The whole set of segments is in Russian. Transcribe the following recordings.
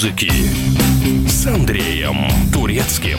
музыки с Андреем Турецким.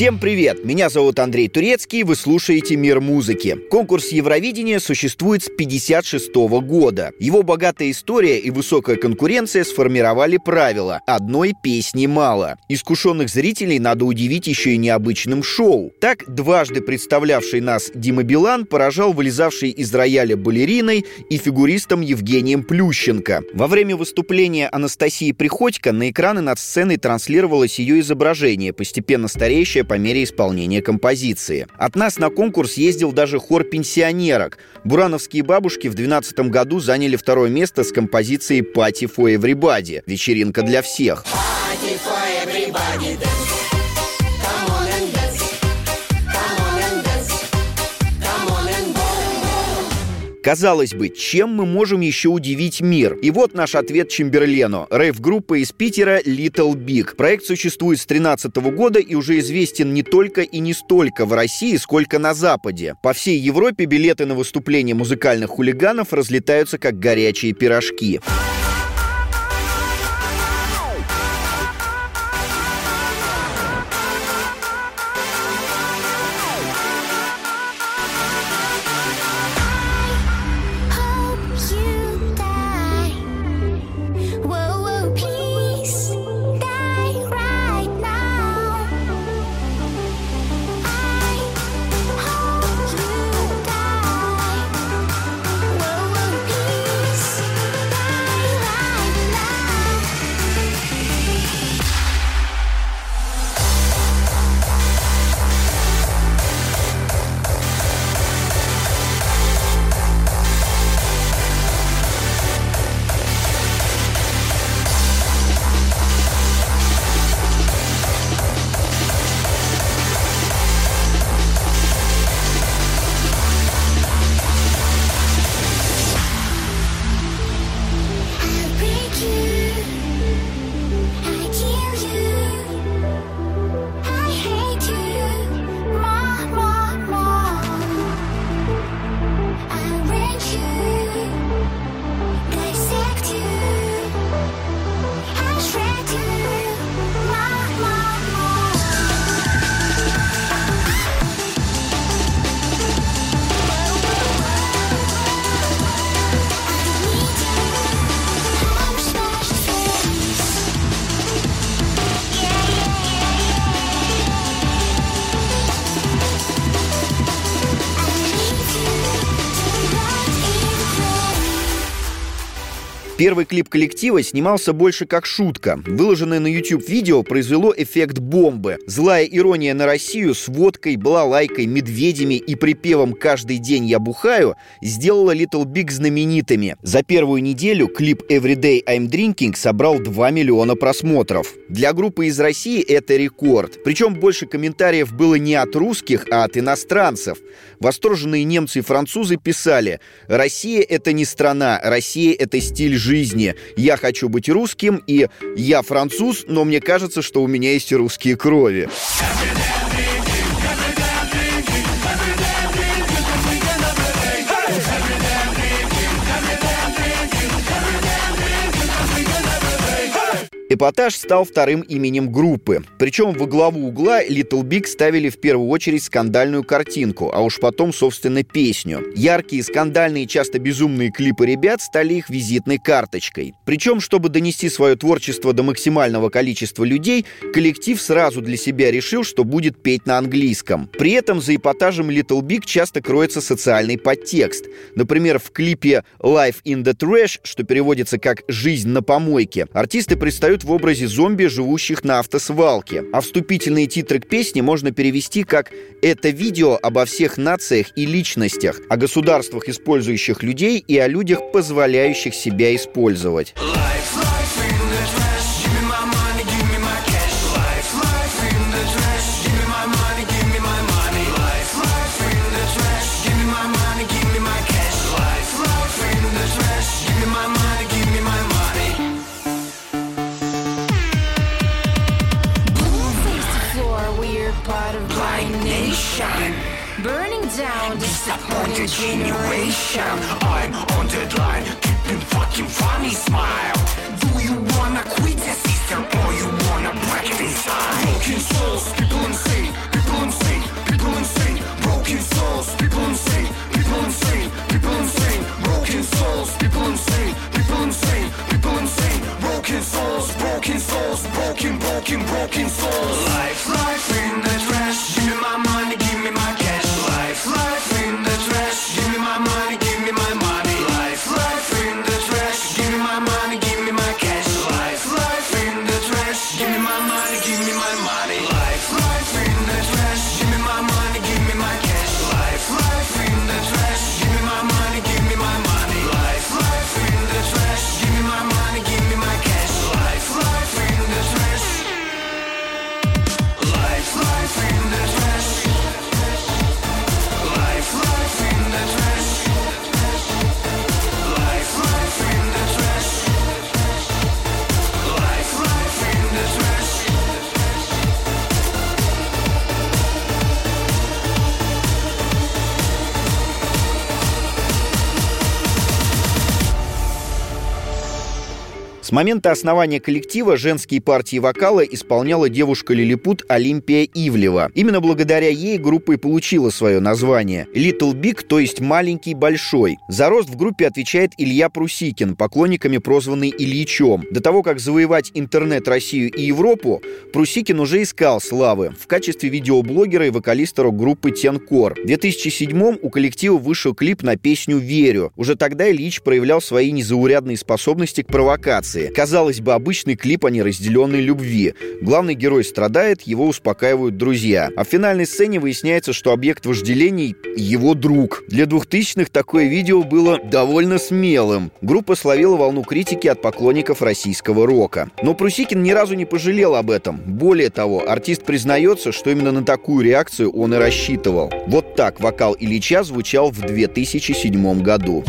Всем привет! Меня зовут Андрей Турецкий, вы слушаете «Мир музыки». Конкурс Евровидения существует с 1956 года. Его богатая история и высокая конкуренция сформировали правила «одной песни мало». Искушенных зрителей надо удивить еще и необычным шоу. Так, дважды представлявший нас Дима Билан поражал вылезавшей из рояля балериной и фигуристом Евгением Плющенко. Во время выступления Анастасии Приходько на экраны над сценой транслировалось ее изображение, постепенно стареющее по мере исполнения композиции. От нас на конкурс ездил даже хор пенсионерок. Бурановские бабушки в 2012 году заняли второе место с композицией «Party for Everybody» — вечеринка для всех. Party for everybody, Казалось бы, чем мы можем еще удивить мир? И вот наш ответ Чемберлену. Рейв-группа из Питера Little Big. Проект существует с 2013 года и уже известен не только и не столько в России, сколько на Западе. По всей Европе билеты на выступления музыкальных хулиганов разлетаются как горячие пирожки. Первый клип коллектива снимался больше как шутка. Выложенное на YouTube видео произвело эффект бомбы. Злая ирония на Россию с водкой, балалайкой, медведями и припевом «Каждый день я бухаю» сделала Little Big знаменитыми. За первую неделю клип Everyday I'm Drinking собрал 2 миллиона просмотров. Для группы из России это рекорд. Причем больше комментариев было не от русских, а от иностранцев. Восторженные немцы и французы писали «Россия — это не страна, Россия — это стиль жизни жизни. Я хочу быть русским, и я француз, но мне кажется, что у меня есть русские крови. Эпатаж стал вторым именем группы. Причем во главу угла Little Big ставили в первую очередь скандальную картинку, а уж потом, собственно, песню. Яркие, скандальные, часто безумные клипы ребят стали их визитной карточкой. Причем, чтобы донести свое творчество до максимального количества людей, коллектив сразу для себя решил, что будет петь на английском. При этом за эпатажем Little Big часто кроется социальный подтекст. Например, в клипе «Life in the Trash», что переводится как «Жизнь на помойке», артисты предстают в образе зомби, живущих на автосвалке. А вступительные титры к песне можно перевести как «Это видео обо всех нациях и личностях, о государствах, использующих людей, и о людях, позволяющих себя использовать». Generation. I'm on deadline, keeping fucking funny smile. Do you wanna quit your sister or you wanna break it inside? Broken souls, people insane, people insane, people insane. Broken souls, people insane, people insane, people insane. Broken souls, people insane, people insane, people insane. Broken souls, broken souls, broken, broken, broken souls. Life, life С момента основания коллектива женские партии вокала исполняла девушка-лилипут Олимпия Ивлева. Именно благодаря ей группа и получила свое название. Little Big, то есть маленький большой. За рост в группе отвечает Илья Прусикин, поклонниками прозванный Ильичом. До того, как завоевать интернет Россию и Европу, Прусикин уже искал славы в качестве видеоблогера и вокалиста рок-группы Тенкор. В 2007 у коллектива вышел клип на песню «Верю». Уже тогда Ильич проявлял свои незаурядные способности к провокации. Казалось бы, обычный клип о неразделенной любви. Главный герой страдает, его успокаивают друзья. А в финальной сцене выясняется, что объект вожделений — его друг. Для двухтысячных такое видео было довольно смелым. Группа словила волну критики от поклонников российского рока. Но Прусикин ни разу не пожалел об этом. Более того, артист признается, что именно на такую реакцию он и рассчитывал. Вот так вокал Ильича звучал в 2007 году.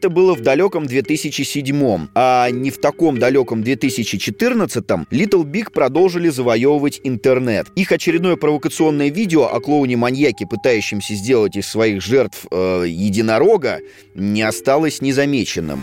Это было в далеком 2007 а не в таком далеком 2014-м Little Big продолжили завоевывать интернет. Их очередное провокационное видео о клоуне-маньяке, пытающемся сделать из своих жертв э, единорога, не осталось незамеченным.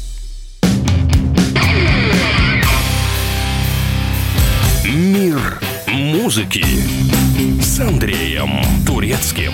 Мир музыки с Андреем Турецким.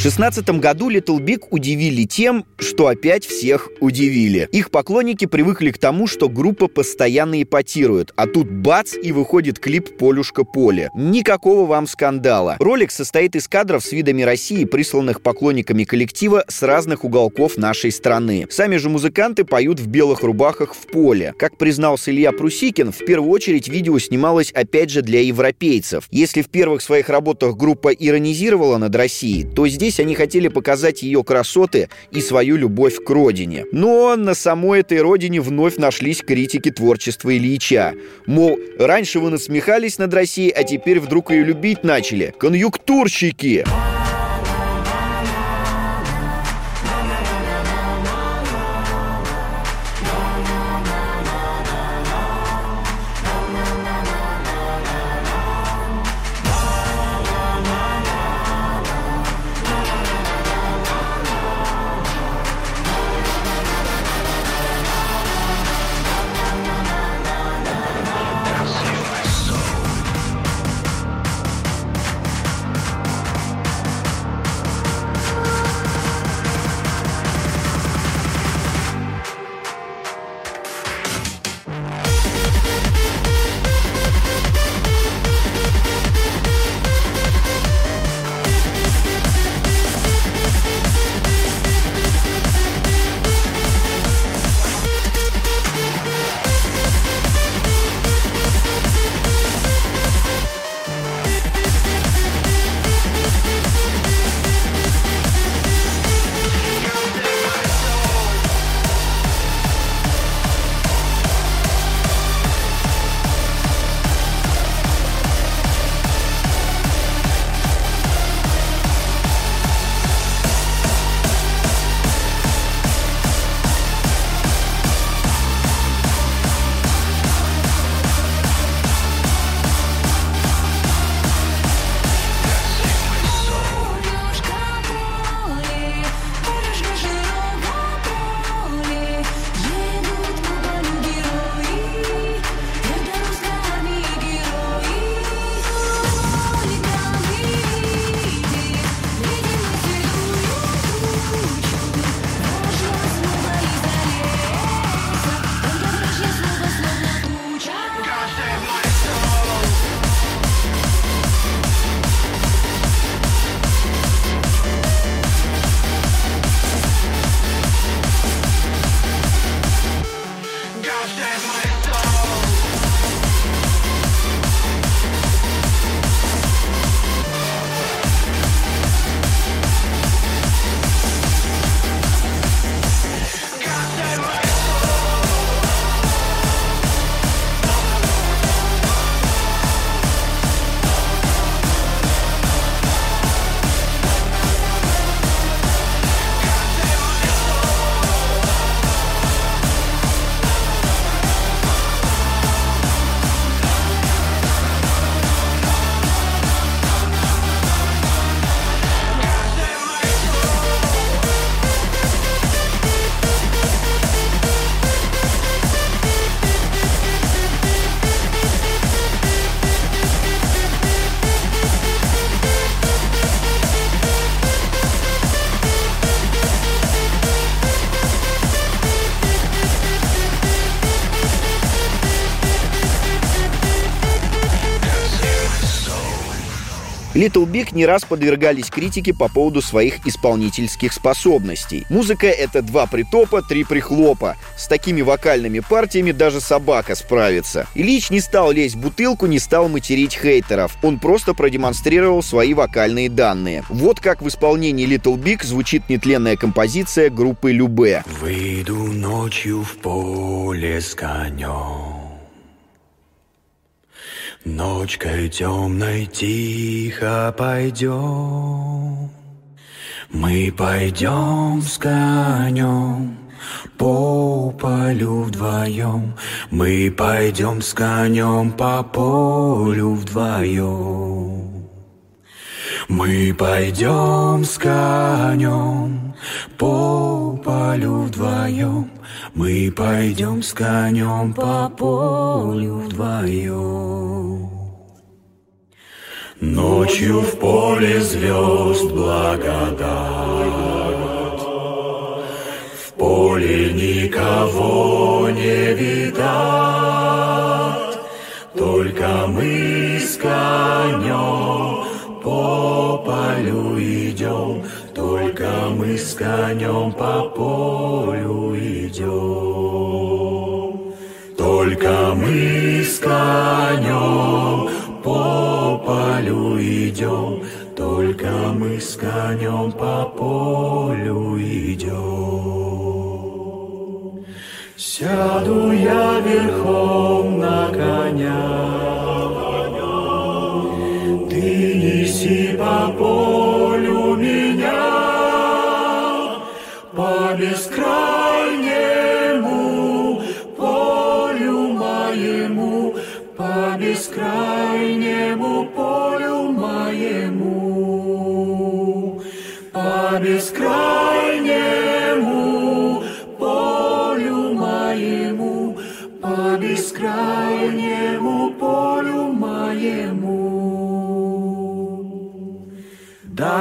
В 16 году Little Big удивили тем, что опять всех удивили. Их поклонники привыкли к тому, что группа постоянно эпатирует, а тут бац и выходит клип «Полюшка поле». Никакого вам скандала. Ролик состоит из кадров с видами России, присланных поклонниками коллектива с разных уголков нашей страны. Сами же музыканты поют в белых рубахах в поле. Как признался Илья Прусикин, в первую очередь видео снималось опять же для европейцев. Если в первых своих работах группа иронизировала над Россией, то здесь они хотели показать ее красоты и свою любовь к родине. Но на самой этой родине вновь нашлись критики творчества Ильича. Мол, раньше вы насмехались над Россией, а теперь вдруг ее любить начали. Конъюнктурщики! Little Big не раз подвергались критике по поводу своих исполнительских способностей. Музыка — это два притопа, три прихлопа. С такими вокальными партиями даже собака справится. Ильич не стал лезть в бутылку, не стал материть хейтеров. Он просто продемонстрировал свои вокальные данные. Вот как в исполнении Little Big звучит нетленная композиция группы Любе. Выйду ночью в поле с конем. Ночкой темной тихо пойдем. Мы пойдем с конем по полю вдвоем. Мы пойдем с конем по полю вдвоем. Мы пойдем с конем по полю вдвоем. Мы пойдем с конем по полю вдвоем. Ночью в поле звезд благодать. В поле никого не видать. Только мы с конем по полю идем, только мы с конем по полю идем. Только мы с конем по полю идем, только мы с конем по полю идем. Сяду я верхом на коня,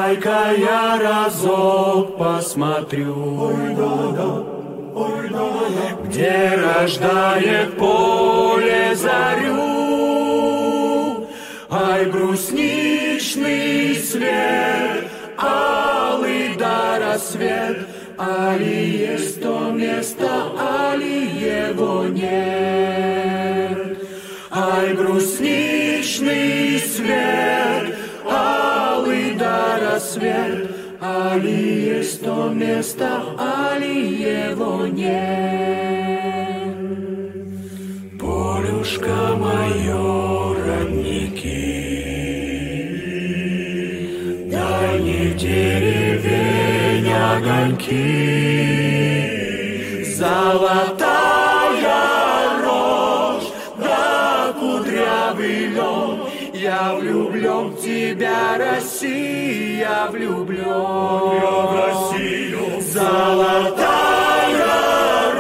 Дай-ка я разок посмотрю, где рождает поле зарю. Ай, брусничный свет, алый да рассвет, Али есть то место, али его нет. Ай, брусничный свет, да рассвет, Али есть то место, али его нет. Полюшка мое, родники, Дальних деревень огоньки, Золотая Я влюблен в тебя, Россия, влюблен в Россию. Золотая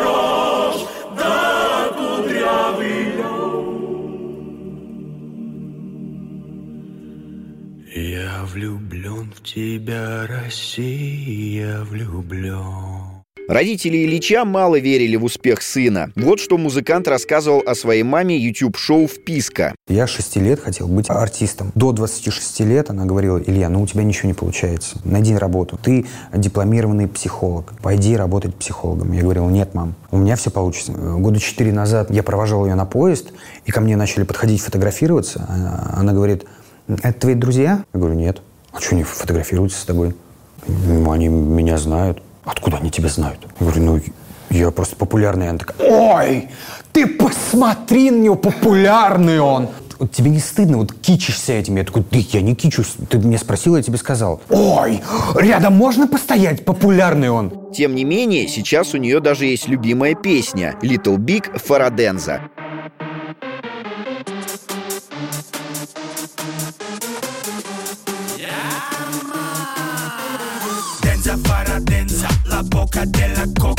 рожь, да кудрявый лен. Я влюблен в тебя, Россия, влюблен. Родители Ильича мало верили в успех сына. Вот что музыкант рассказывал о своей маме YouTube-шоу «Вписка». Я 6 лет хотел быть артистом. До 26 лет она говорила, Илья, ну у тебя ничего не получается. Найди работу. Ты дипломированный психолог. Пойди работать психологом. Я говорил, нет, мам, у меня все получится. Года четыре назад я провожал ее на поезд, и ко мне начали подходить фотографироваться. Она- Она говорит, это твои друзья? Я говорю, нет. А что они фотографируются с тобой? «Ну, Они меня знают. Откуда они тебя знают? Я говорю, ну, я просто популярный. Она такая, ой, ты посмотри на него, популярный он. Вот тебе не стыдно, вот кичишься этим? Я такой, ты, я не кичусь. Ты меня спросил, я тебе сказал. Ой, рядом можно постоять, популярный он? Тем не менее, сейчас у нее даже есть любимая песня «Little Big Фараденза». boca de la coca.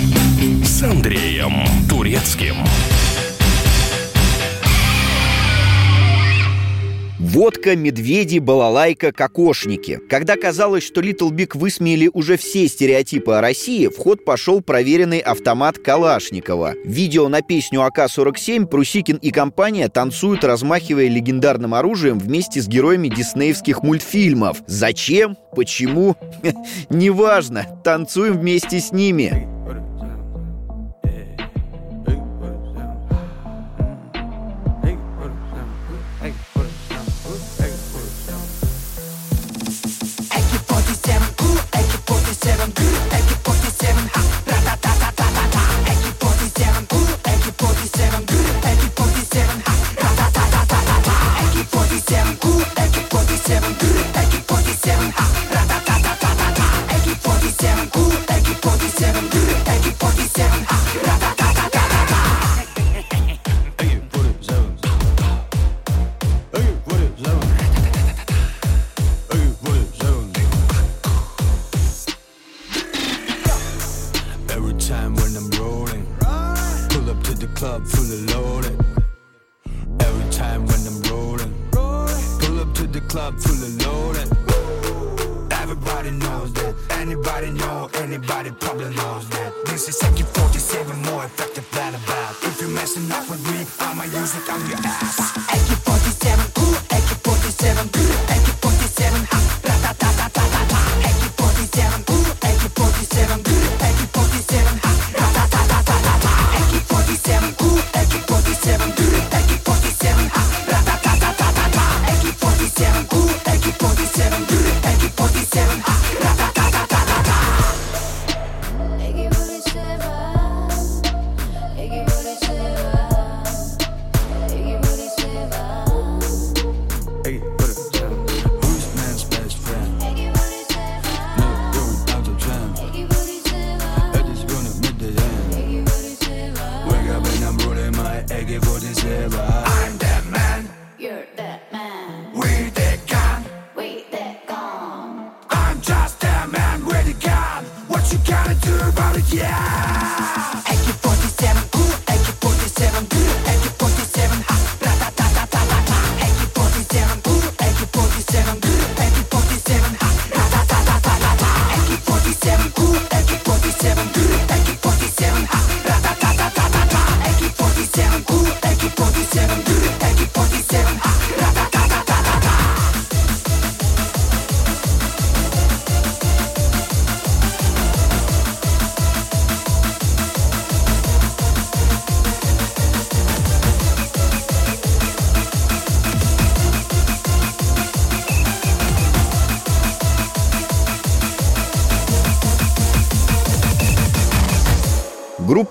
Андреем Турецким. Водка, медведи, балалайка, кокошники. Когда казалось, что Little Big высмеяли уже все стереотипы о России, в ход пошел проверенный автомат Калашникова. Видео на песню АК-47 Прусикин и компания танцуют, размахивая легендарным оружием вместе с героями диснеевских мультфильмов. Зачем? Почему? Неважно. Танцуем вместе с ними. Bam. Sarah.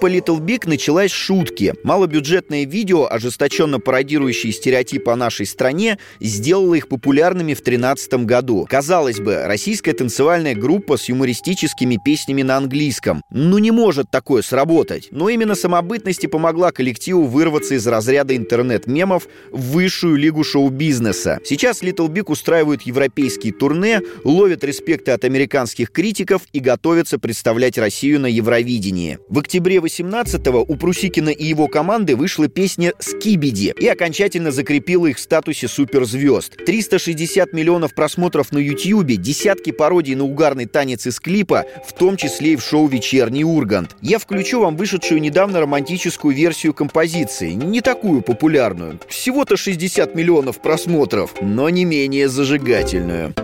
Группа Little Big началась с шутки. Малобюджетное видео, ожесточенно пародирующее стереотипы о нашей стране, сделало их популярными в 2013 году. Казалось бы, российская танцевальная группа с юмористическими песнями на английском. Ну не может такое сработать. Но именно самобытность и помогла коллективу вырваться из разряда интернет-мемов в высшую лигу шоу-бизнеса. Сейчас Little Big устраивают европейские турне, ловят респекты от американских критиков и готовятся представлять Россию на Евровидении. В октябре 18-го у Прусикина и его команды вышла песня «Скибиди» и окончательно закрепила их в статусе суперзвезд. 360 миллионов просмотров на Ютьюбе, десятки пародий на угарный танец из клипа, в том числе и в шоу «Вечерний Ургант». Я включу вам вышедшую недавно романтическую версию композиции, не такую популярную. Всего-то 60 миллионов просмотров, но не менее зажигательную.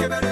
I'm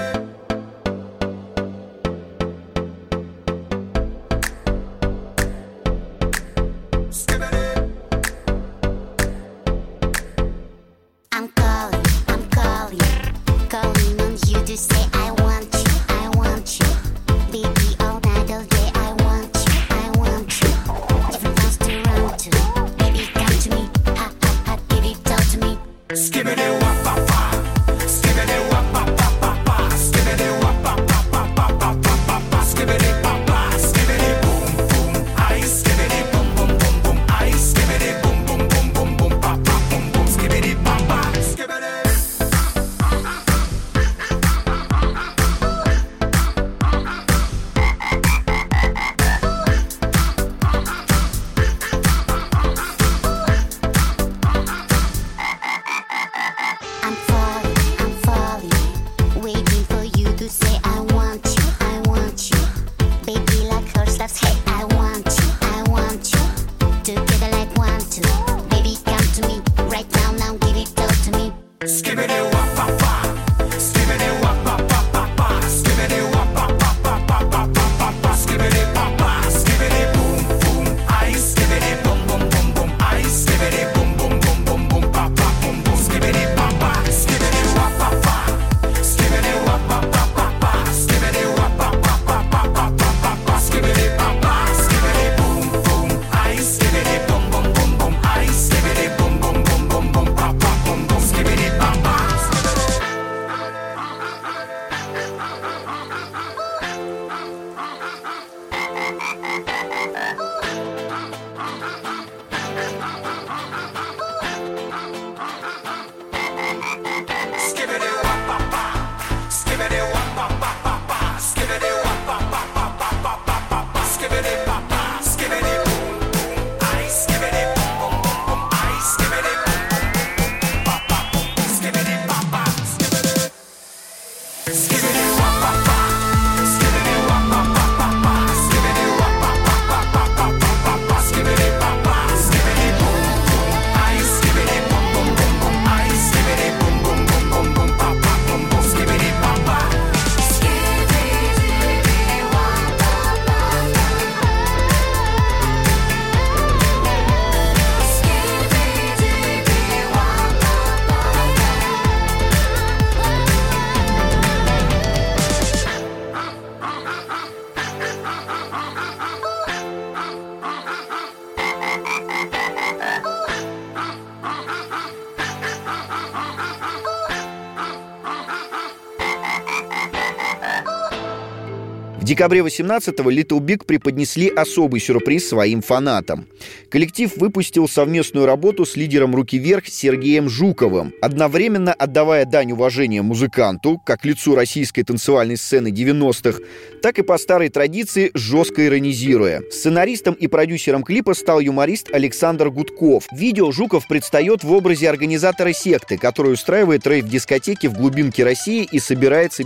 декабре 18-го Little Big преподнесли особый сюрприз своим фанатам. Коллектив выпустил совместную работу с лидером «Руки вверх» Сергеем Жуковым, одновременно отдавая дань уважения музыканту, как лицу российской танцевальной сцены 90-х, так и по старой традиции жестко иронизируя. Сценаристом и продюсером клипа стал юморист Александр Гудков. Видео Жуков предстает в образе организатора секты, который устраивает рейв-дискотеки в глубинке России и собирает с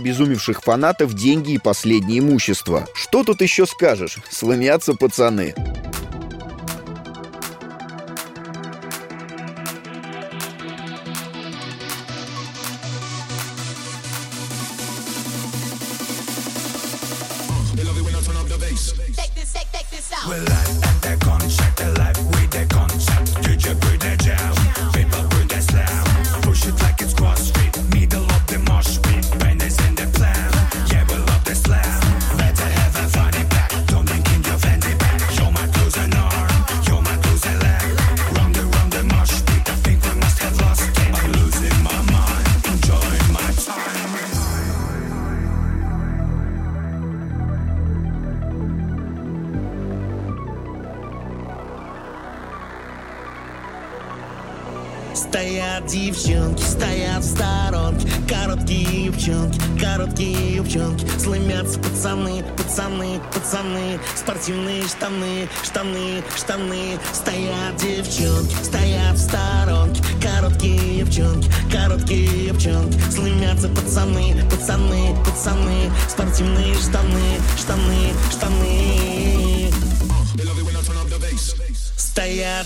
фанатов деньги и последнее имущество. Что тут еще скажешь? Сломятся пацаны.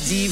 deep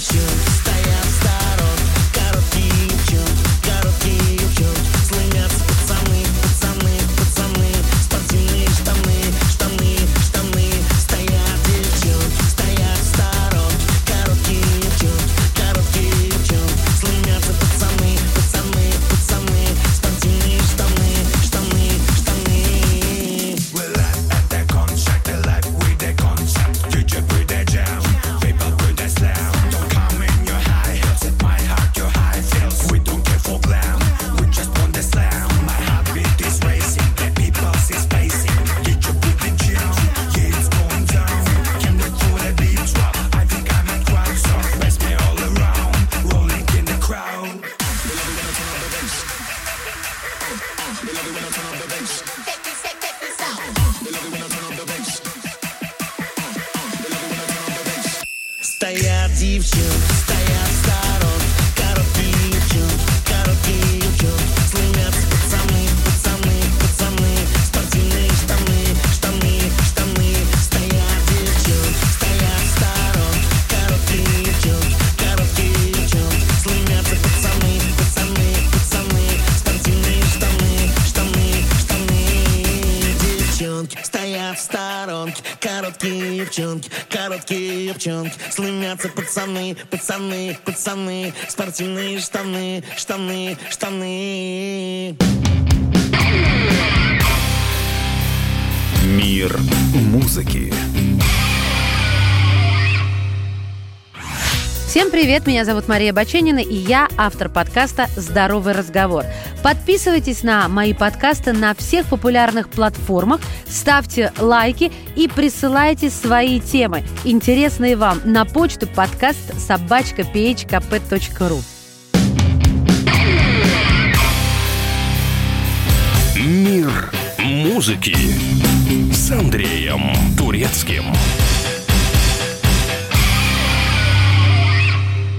сторонке Короткие юбчонки, короткие юбчонки Слымятся пацаны, пацаны, пацаны. Спортивные штаны, штаны, штаны. Мир музыки. Всем привет, меня зовут Мария Баченина, и я автор подкаста «Здоровый разговор». Подписывайтесь на мои подкасты на всех популярных платформах, ставьте лайки и присылайте свои темы, интересные вам, на почту подкаст собачка phkp.ru. Мир музыки с Андреем Турецким.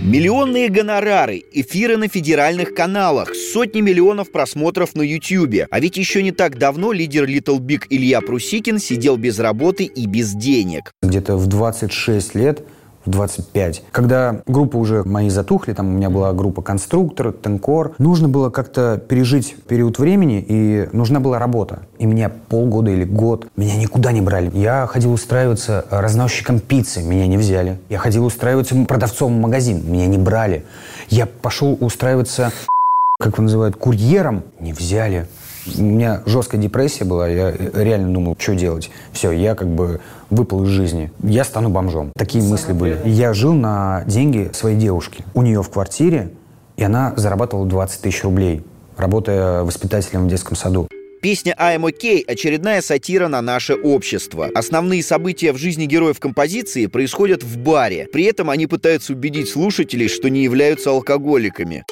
Миллионные гонорары, эфиры на федеральных каналах, сотни миллионов просмотров на Ютьюбе. А ведь еще не так давно лидер Little Big Илья Прусикин сидел без работы и без денег. Где-то в 26 лет, в 25, когда группы уже мои затухли, там у меня была группа «Конструктор», «Тенкор», нужно было как-то пережить период времени, и нужна была работа. И меня полгода или год, меня никуда не брали. Я ходил устраиваться разносчиком пиццы, меня не взяли. Я ходил устраиваться продавцом в магазин, меня не брали. Я пошел устраиваться, как его называют, курьером, не взяли. У меня жесткая депрессия была, я реально думал, что делать. Все, я как бы выпал из жизни. Я стану бомжом. Такие мысли были. Я жил на деньги своей девушки. У нее в квартире, и она зарабатывала 20 тысяч рублей, работая воспитателем в детском саду. Песня «I'm OK» — очередная сатира на наше общество. Основные события в жизни героев композиции происходят в баре. При этом они пытаются убедить слушателей, что не являются алкоголиками.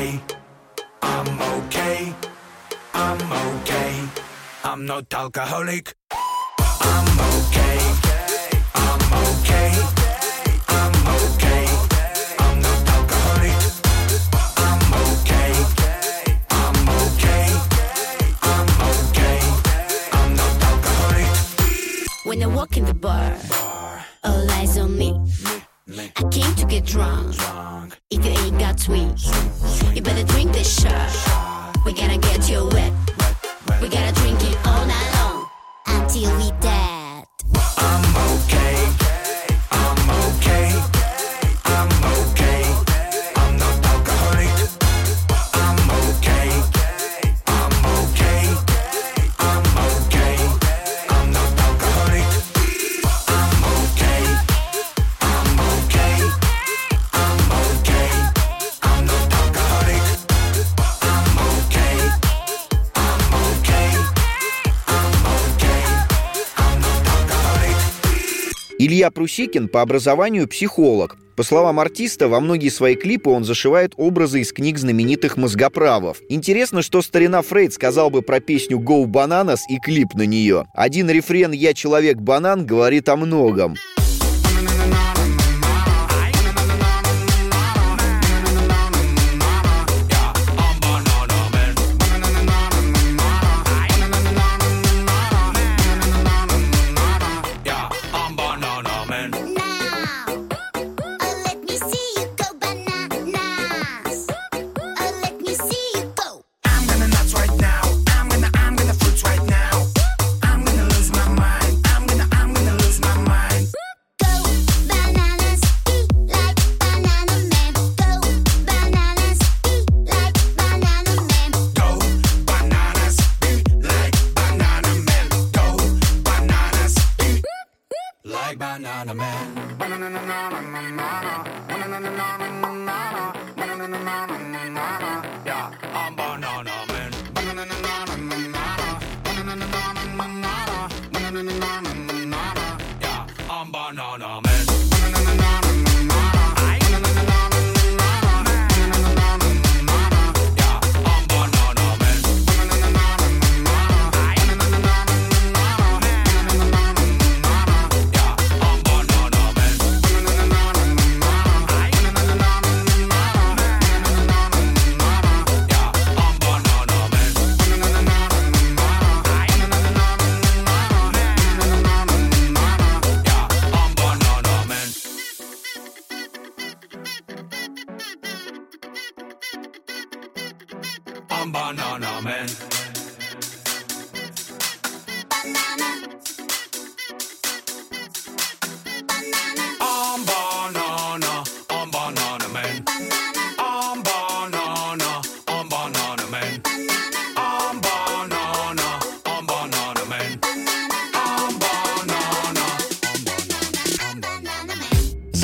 Okay. I'm okay. I'm okay. I'm not alcoholic. I'm okay. I'm okay. I'm okay. I'm not alcoholic. I'm okay. I'm okay. I'm okay. I'm not alcoholic. When I walk in the bar. All eyes on me. I came to get drunk. If you ain't got sweet, you better drink this shot. We gonna get you wet. We gotta drink it all night long until we Илья Прусикин по образованию психолог. По словам артиста, во многие свои клипы он зашивает образы из книг знаменитых мозгоправов. Интересно, что старина Фрейд сказал бы про песню «Go Bananas» и клип на нее. Один рефрен «Я человек-банан» говорит о многом.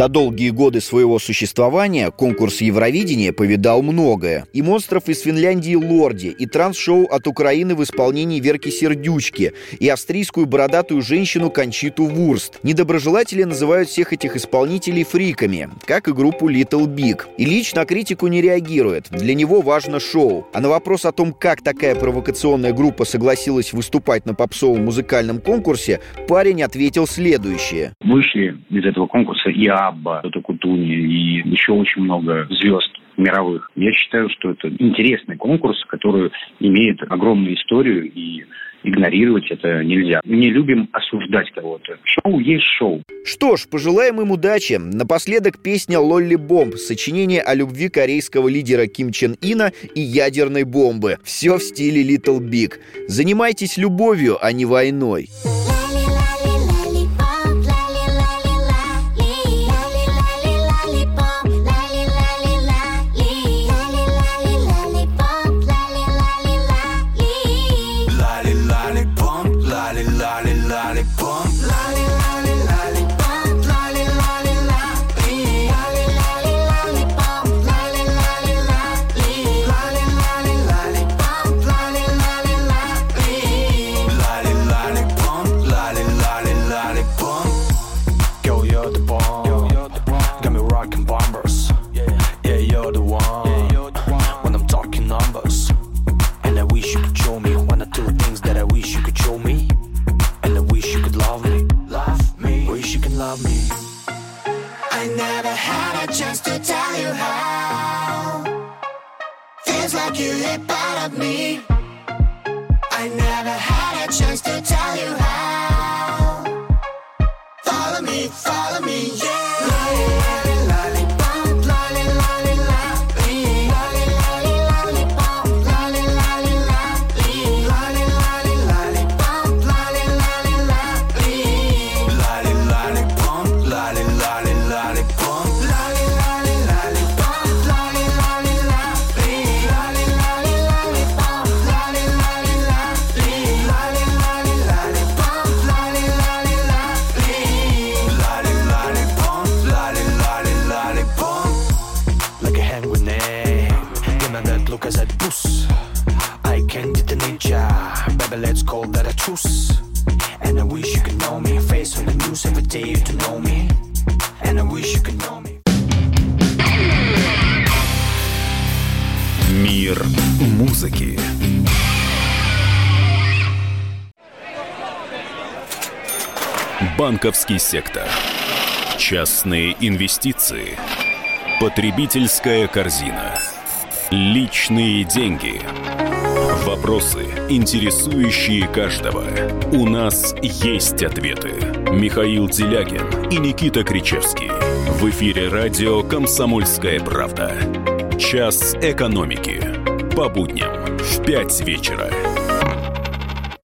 За долгие годы своего существования конкурс Евровидения повидал многое. И монстров из Финляндии Лорди, и транс-шоу от Украины в исполнении Верки Сердючки, и австрийскую бородатую женщину Кончиту Вурст. Недоброжелатели называют всех этих исполнителей фриками, как и группу Little Big. Ильич на критику не реагирует. Для него важно шоу. А на вопрос о том, как такая провокационная группа согласилась выступать на попсовом музыкальном конкурсе, парень ответил следующее. Вышли из этого конкурса и Абба, Тота Кутуни, и еще очень много звезд мировых. Я считаю, что это интересный конкурс, который имеет огромную историю, и игнорировать это нельзя. Мы не любим осуждать кого-то. Шоу есть шоу. Что ж, пожелаем им удачи. Напоследок песня «Лолли Бомб», сочинение о любви корейского лидера Ким Чен Ина и ядерной бомбы. Все в стиле Little Big. Занимайтесь любовью, а не войной. Банковский сектор. Частные инвестиции. Потребительская корзина. Личные деньги. Вопросы, интересующие каждого. У нас есть ответы. Михаил Делягин и Никита Кричевский. В эфире радио «Комсомольская правда». Час экономики. По будням в 5 вечера.